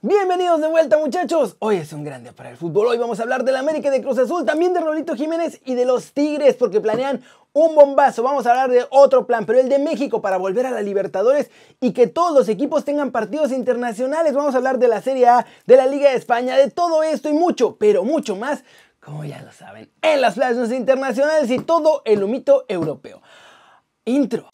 Bienvenidos de vuelta muchachos, hoy es un gran día para el fútbol, hoy vamos a hablar del América de Cruz Azul, también de Rolito Jiménez y de los Tigres porque planean un bombazo, vamos a hablar de otro plan, pero el de México para volver a la Libertadores y que todos los equipos tengan partidos internacionales, vamos a hablar de la Serie A, de la Liga de España, de todo esto y mucho, pero mucho más, como ya lo saben, en las plazas internacionales y todo el humito europeo. Intro.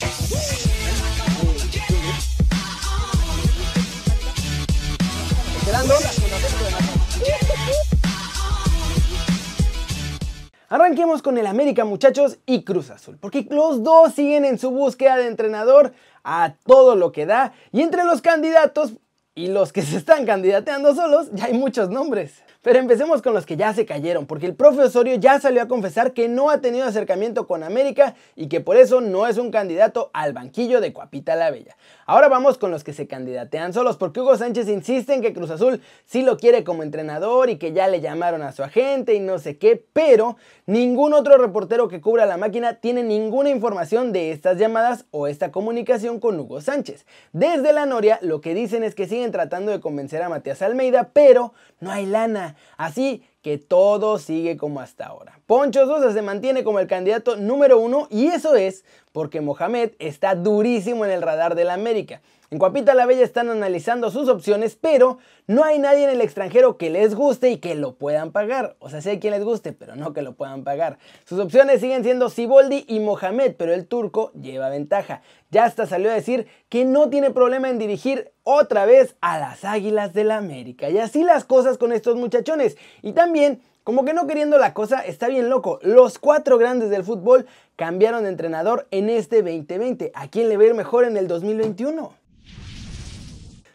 Arranquemos con el América muchachos y Cruz Azul, porque los dos siguen en su búsqueda de entrenador a todo lo que da y entre los candidatos y los que se están candidateando solos ya hay muchos nombres. Pero empecemos con los que ya se cayeron, porque el profe Osorio ya salió a confesar que no ha tenido acercamiento con América y que por eso no es un candidato al banquillo de Cuapita la Bella. Ahora vamos con los que se candidatean solos, porque Hugo Sánchez insiste en que Cruz Azul sí lo quiere como entrenador y que ya le llamaron a su agente y no sé qué, pero ningún otro reportero que cubra la máquina tiene ninguna información de estas llamadas o esta comunicación con Hugo Sánchez. Desde la Noria lo que dicen es que siguen tratando de convencer a Matías Almeida, pero no hay lana. Así que todo sigue como hasta ahora. Poncho Sosa se mantiene como el candidato número uno y eso es porque Mohamed está durísimo en el radar de la América. En Cuapita la Bella están analizando sus opciones, pero no hay nadie en el extranjero que les guste y que lo puedan pagar. O sea, sé quien les guste, pero no que lo puedan pagar. Sus opciones siguen siendo Siboldi y Mohamed, pero el turco lleva ventaja. Ya hasta salió a decir que no tiene problema en dirigir otra vez a las Águilas del la América. Y así las cosas con estos muchachones. Y también como que no queriendo la cosa, está bien loco. Los cuatro grandes del fútbol cambiaron de entrenador en este 2020. ¿A quién le va a ir mejor en el 2021?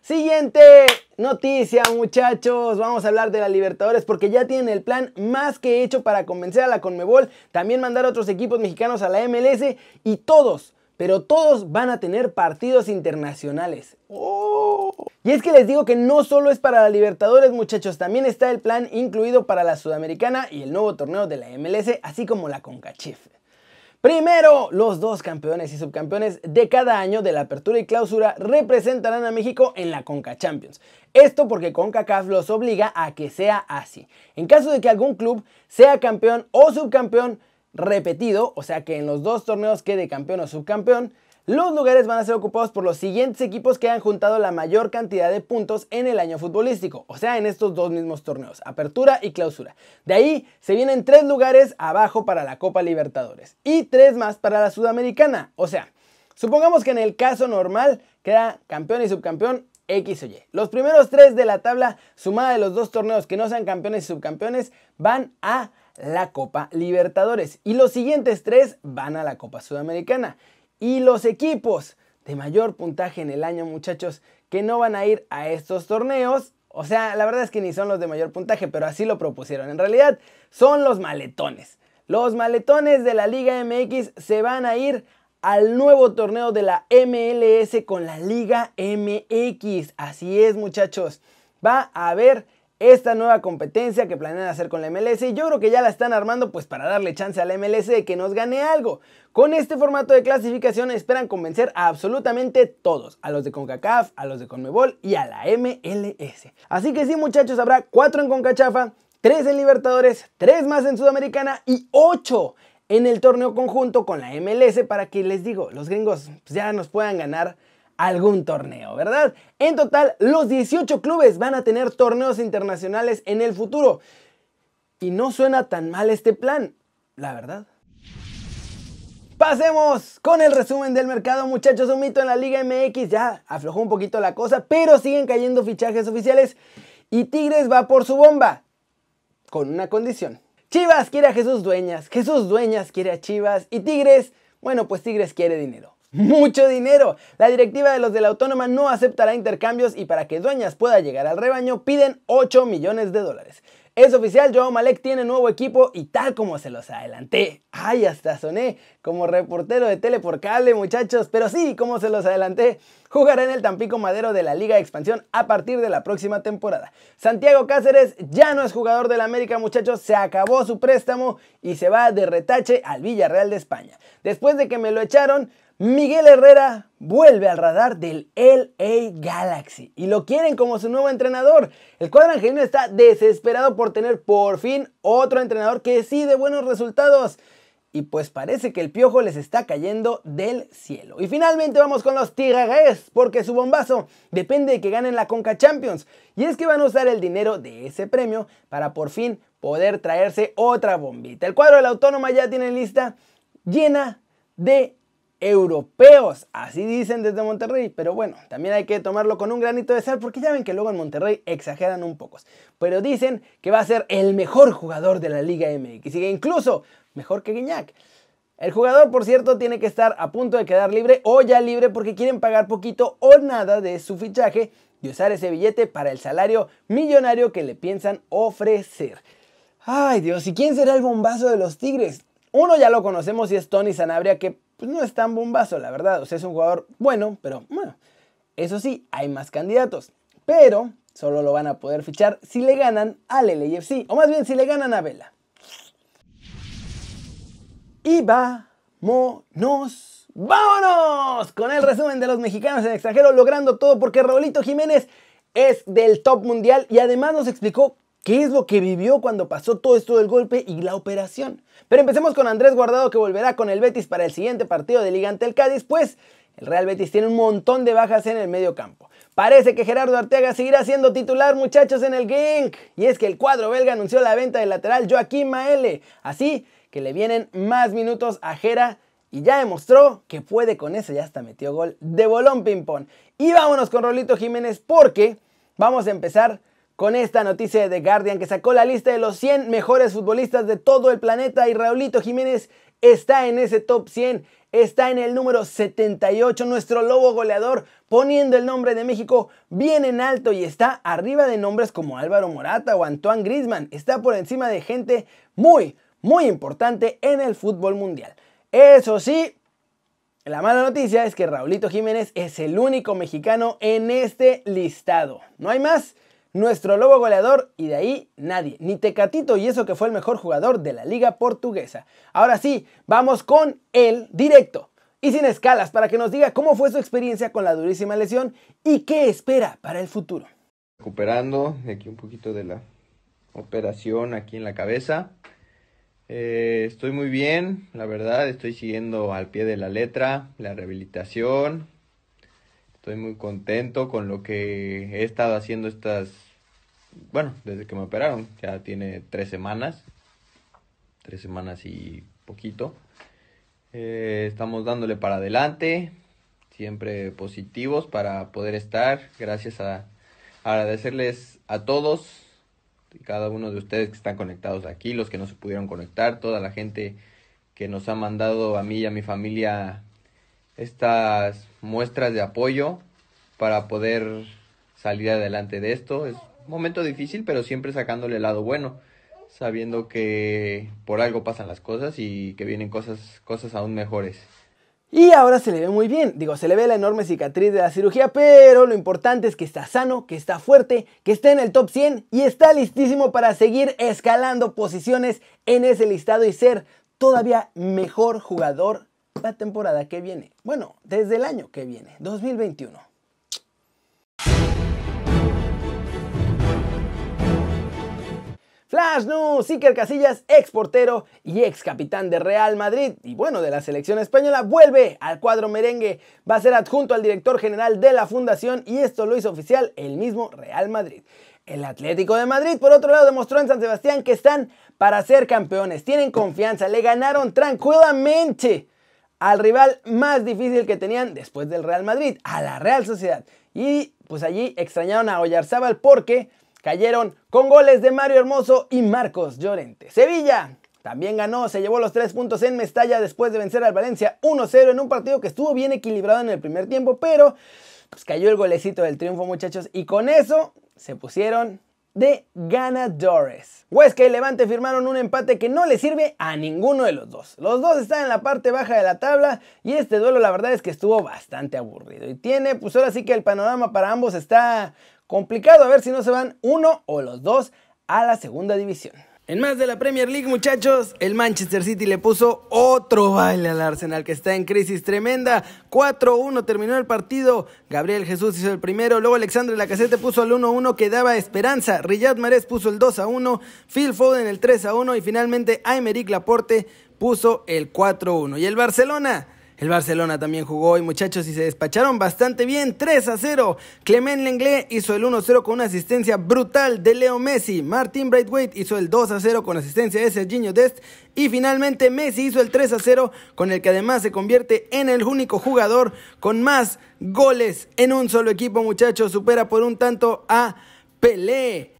Siguiente noticia muchachos, vamos a hablar de la Libertadores porque ya tienen el plan más que hecho para convencer a la Conmebol, también mandar a otros equipos mexicanos a la MLS y todos, pero todos van a tener partidos internacionales. Oh. Y es que les digo que no solo es para la Libertadores muchachos, también está el plan incluido para la Sudamericana y el nuevo torneo de la MLS, así como la CONCACHIF. Primero, los dos campeones y subcampeones de cada año de la apertura y clausura representarán a México en la Conca Champions. Esto porque CONCACAF los obliga a que sea así. En caso de que algún club sea campeón o subcampeón repetido, o sea que en los dos torneos quede campeón o subcampeón, los lugares van a ser ocupados por los siguientes equipos que han juntado la mayor cantidad de puntos en el año futbolístico, o sea, en estos dos mismos torneos, apertura y clausura. De ahí se vienen tres lugares abajo para la Copa Libertadores y tres más para la Sudamericana, o sea, supongamos que en el caso normal queda campeón y subcampeón X o Y. Los primeros tres de la tabla, sumada de los dos torneos que no sean campeones y subcampeones, van a la Copa Libertadores y los siguientes tres van a la Copa Sudamericana. Y los equipos de mayor puntaje en el año, muchachos, que no van a ir a estos torneos. O sea, la verdad es que ni son los de mayor puntaje, pero así lo propusieron. En realidad, son los maletones. Los maletones de la Liga MX se van a ir al nuevo torneo de la MLS con la Liga MX. Así es, muchachos. Va a haber esta nueva competencia que planean hacer con la MLS y yo creo que ya la están armando pues para darle chance a la MLS de que nos gane algo. Con este formato de clasificación esperan convencer a absolutamente todos, a los de CONCACAF, a los de CONMEBOL y a la MLS. Así que sí muchachos, habrá 4 en CONCACHAFA, 3 en Libertadores, 3 más en Sudamericana y 8 en el torneo conjunto con la MLS para que les digo, los gringos pues, ya nos puedan ganar algún torneo, ¿verdad? En total, los 18 clubes van a tener torneos internacionales en el futuro. Y no suena tan mal este plan, la verdad. Pasemos con el resumen del mercado, muchachos. Un mito en la Liga MX ya aflojó un poquito la cosa, pero siguen cayendo fichajes oficiales y Tigres va por su bomba, con una condición. Chivas quiere a Jesús Dueñas, Jesús Dueñas quiere a Chivas y Tigres, bueno, pues Tigres quiere dinero mucho dinero. La directiva de los de la Autónoma no aceptará intercambios y para que Dueñas pueda llegar al rebaño piden 8 millones de dólares. Es oficial, Joao Malek tiene nuevo equipo y tal como se los adelanté. Ay, hasta soné como reportero de tele cable, muchachos, pero sí, como se los adelanté, jugará en el Tampico Madero de la Liga de Expansión a partir de la próxima temporada. Santiago Cáceres ya no es jugador del América, muchachos, se acabó su préstamo y se va de retache al Villarreal de España. Después de que me lo echaron, Miguel Herrera vuelve al radar del LA Galaxy y lo quieren como su nuevo entrenador. El cuadro angelino está desesperado por tener por fin otro entrenador que sí de buenos resultados. Y pues parece que el piojo les está cayendo del cielo. Y finalmente vamos con los Tigres, porque su bombazo depende de que ganen la Conca Champions. Y es que van a usar el dinero de ese premio para por fin poder traerse otra bombita. El cuadro de la Autónoma ya tiene lista llena de europeos, así dicen desde Monterrey, pero bueno, también hay que tomarlo con un granito de sal porque ya ven que luego en Monterrey exageran un poco, pero dicen que va a ser el mejor jugador de la Liga MX y incluso mejor que Guiñac. El jugador, por cierto, tiene que estar a punto de quedar libre o ya libre porque quieren pagar poquito o nada de su fichaje y usar ese billete para el salario millonario que le piensan ofrecer. Ay Dios, ¿y quién será el bombazo de los Tigres? Uno ya lo conocemos y es Tony Sanabria que pues no es tan bombazo, la verdad. O sea, es un jugador bueno, pero bueno. Eso sí, hay más candidatos. Pero solo lo van a poder fichar si le ganan al LAFC. O más bien si le ganan a Vela. Y vámonos. ¡Vámonos! Con el resumen de los mexicanos en extranjero logrando todo porque Raulito Jiménez es del top mundial y además nos explicó qué es lo que vivió cuando pasó todo esto del golpe y la operación. Pero empecemos con Andrés Guardado que volverá con el Betis para el siguiente partido de Liga ante el Cádiz, pues el Real Betis tiene un montón de bajas en el medio campo. Parece que Gerardo Arteaga seguirá siendo titular muchachos en el Genk. Y es que el cuadro belga anunció la venta del lateral Joaquín Maele. Así que le vienen más minutos a Gera y ya demostró que puede con eso, ya hasta metió gol de bolón ping-pong. Y vámonos con Rolito Jiménez porque vamos a empezar con esta noticia de The Guardian que sacó la lista de los 100 mejores futbolistas de todo el planeta y Raulito Jiménez está en ese top 100, está en el número 78, nuestro lobo goleador, poniendo el nombre de México bien en alto y está arriba de nombres como Álvaro Morata o Antoine Grisman, está por encima de gente muy, muy importante en el fútbol mundial. Eso sí, la mala noticia es que Raulito Jiménez es el único mexicano en este listado. No hay más nuestro lobo goleador y de ahí nadie, ni Tecatito y eso que fue el mejor jugador de la liga portuguesa. Ahora sí, vamos con el directo y sin escalas para que nos diga cómo fue su experiencia con la durísima lesión y qué espera para el futuro. Recuperando de aquí un poquito de la operación aquí en la cabeza. Eh, estoy muy bien, la verdad, estoy siguiendo al pie de la letra la rehabilitación, Estoy muy contento con lo que he estado haciendo estas, bueno, desde que me operaron, ya tiene tres semanas, tres semanas y poquito. Eh, estamos dándole para adelante, siempre positivos para poder estar. Gracias a, agradecerles a todos cada uno de ustedes que están conectados aquí, los que no se pudieron conectar, toda la gente que nos ha mandado a mí y a mi familia estas muestras de apoyo para poder salir adelante de esto. Es un momento difícil, pero siempre sacándole el lado bueno, sabiendo que por algo pasan las cosas y que vienen cosas, cosas aún mejores. Y ahora se le ve muy bien, digo, se le ve la enorme cicatriz de la cirugía, pero lo importante es que está sano, que está fuerte, que está en el top 100 y está listísimo para seguir escalando posiciones en ese listado y ser todavía mejor jugador la temporada que viene. Bueno, desde el año que viene, 2021. Flash News, Iker Casillas, ex portero y ex capitán de Real Madrid y bueno, de la selección española, vuelve al cuadro merengue. Va a ser adjunto al director general de la fundación y esto lo hizo oficial el mismo Real Madrid. El Atlético de Madrid, por otro lado, demostró en San Sebastián que están para ser campeones, tienen confianza, le ganaron tranquilamente al rival más difícil que tenían después del Real Madrid, a la Real Sociedad. Y pues allí extrañaron a Oyarzábal porque cayeron con goles de Mario Hermoso y Marcos Llorente. Sevilla también ganó, se llevó los tres puntos en Mestalla después de vencer al Valencia 1-0 en un partido que estuvo bien equilibrado en el primer tiempo, pero pues cayó el golecito del triunfo muchachos y con eso se pusieron de ganadores. Huesca y Levante firmaron un empate que no le sirve a ninguno de los dos. Los dos están en la parte baja de la tabla y este duelo la verdad es que estuvo bastante aburrido. Y tiene, pues ahora sí que el panorama para ambos está complicado. A ver si no se van uno o los dos a la segunda división. En más de la Premier League, muchachos, el Manchester City le puso otro baile al Arsenal que está en crisis tremenda. 4-1 terminó el partido. Gabriel Jesús hizo el primero, luego Alexandre Lacazette puso el 1-1 que daba esperanza. Riyad Mahrez puso el 2-1, Phil Foden el 3-1 y finalmente Aymeric Laporte puso el 4-1. Y el Barcelona el Barcelona también jugó hoy, muchachos, y se despacharon bastante bien. 3 a 0. Clement Lenglet hizo el 1-0 con una asistencia brutal de Leo Messi. Martin Braithwaite hizo el 2 a 0 con asistencia de Serginho Dest. Y finalmente Messi hizo el 3 a 0, con el que además se convierte en el único jugador con más goles en un solo equipo, muchachos. Supera por un tanto a Pelé.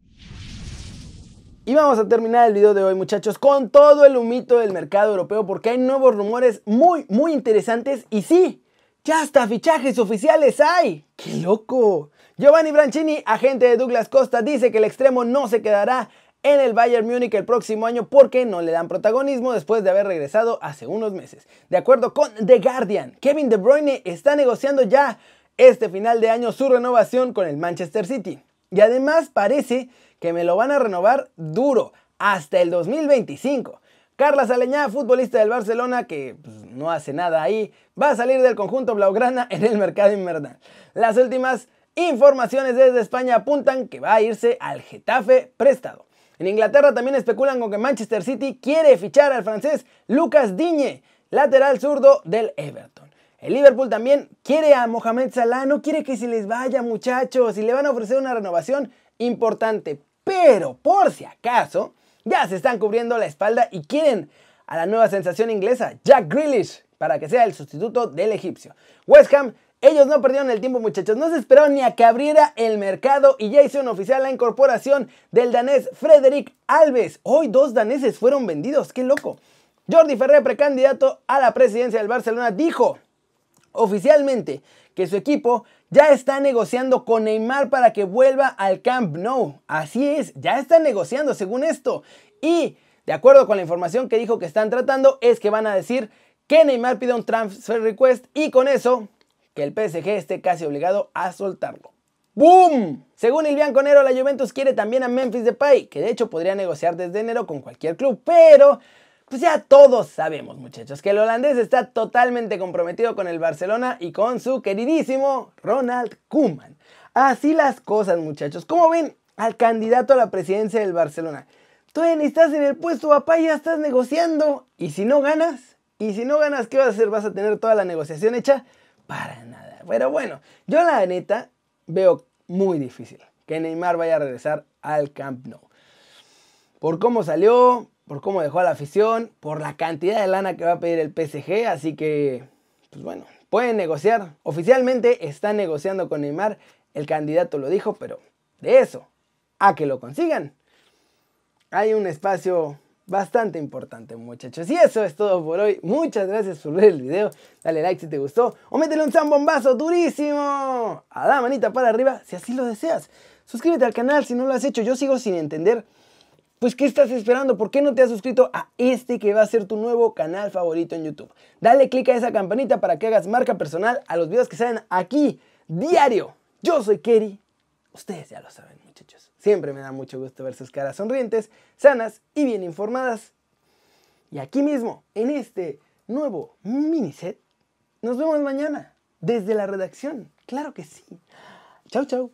Y vamos a terminar el video de hoy muchachos con todo el humito del mercado europeo porque hay nuevos rumores muy muy interesantes y sí, ya hasta fichajes oficiales hay. ¡Qué loco! Giovanni Branchini, agente de Douglas Costa, dice que el extremo no se quedará en el Bayern Múnich el próximo año porque no le dan protagonismo después de haber regresado hace unos meses. De acuerdo con The Guardian, Kevin De Bruyne está negociando ya este final de año su renovación con el Manchester City. Y además parece que me lo van a renovar duro hasta el 2025. Carla Saleñá, futbolista del Barcelona, que pues, no hace nada ahí, va a salir del conjunto Blaugrana en el mercado invernal. Las últimas informaciones desde España apuntan que va a irse al Getafe prestado. En Inglaterra también especulan con que Manchester City quiere fichar al francés Lucas Digne, lateral zurdo del Everton. El Liverpool también quiere a Mohamed Salah, no quiere que se les vaya muchachos y le van a ofrecer una renovación importante. Pero por si acaso, ya se están cubriendo la espalda y quieren a la nueva sensación inglesa, Jack Grealish, para que sea el sustituto del egipcio. West Ham, ellos no perdieron el tiempo muchachos, no se esperaron ni a que abriera el mercado y ya hicieron oficial la incorporación del danés Frederick Alves. Hoy dos daneses fueron vendidos, qué loco. Jordi Ferrer, precandidato a la presidencia del Barcelona, dijo oficialmente que su equipo ya está negociando con Neymar para que vuelva al Camp Nou. Así es, ya están negociando según esto. Y de acuerdo con la información que dijo que están tratando, es que van a decir que Neymar pida un transfer request y con eso que el PSG esté casi obligado a soltarlo. ¡Boom! Según el Bianconero, la Juventus quiere también a Memphis Depay, que de hecho podría negociar desde enero con cualquier club, pero pues ya todos sabemos, muchachos, que el holandés está totalmente comprometido con el Barcelona y con su queridísimo Ronald Koeman. Así las cosas, muchachos. ¿Cómo ven al candidato a la presidencia del Barcelona? Tú estás en el puesto, papá, ya estás negociando. Y si no ganas, y si no ganas, ¿qué vas a hacer? ¿Vas a tener toda la negociación hecha? Para nada. Pero bueno, yo la neta veo muy difícil que Neymar vaya a regresar al Camp Nou. Por cómo salió, por cómo dejó a la afición, por la cantidad de lana que va a pedir el PSG, así que, pues bueno, pueden negociar. Oficialmente están negociando con Neymar, el candidato lo dijo, pero de eso a que lo consigan, hay un espacio bastante importante, muchachos. Y eso es todo por hoy. Muchas gracias por ver el video. Dale like si te gustó. O métele un zambombazo durísimo. A la manita para arriba si así lo deseas. Suscríbete al canal si no lo has hecho. Yo sigo sin entender pues, ¿qué estás esperando? ¿Por qué no te has suscrito a este que va a ser tu nuevo canal favorito en YouTube? Dale click a esa campanita para que hagas marca personal a los videos que salen aquí diario. Yo soy Kerry. Ustedes ya lo saben, muchachos. Siempre me da mucho gusto ver sus caras sonrientes, sanas y bien informadas. Y aquí mismo, en este nuevo mini set, nos vemos mañana desde la redacción. Claro que sí. Chau, chau.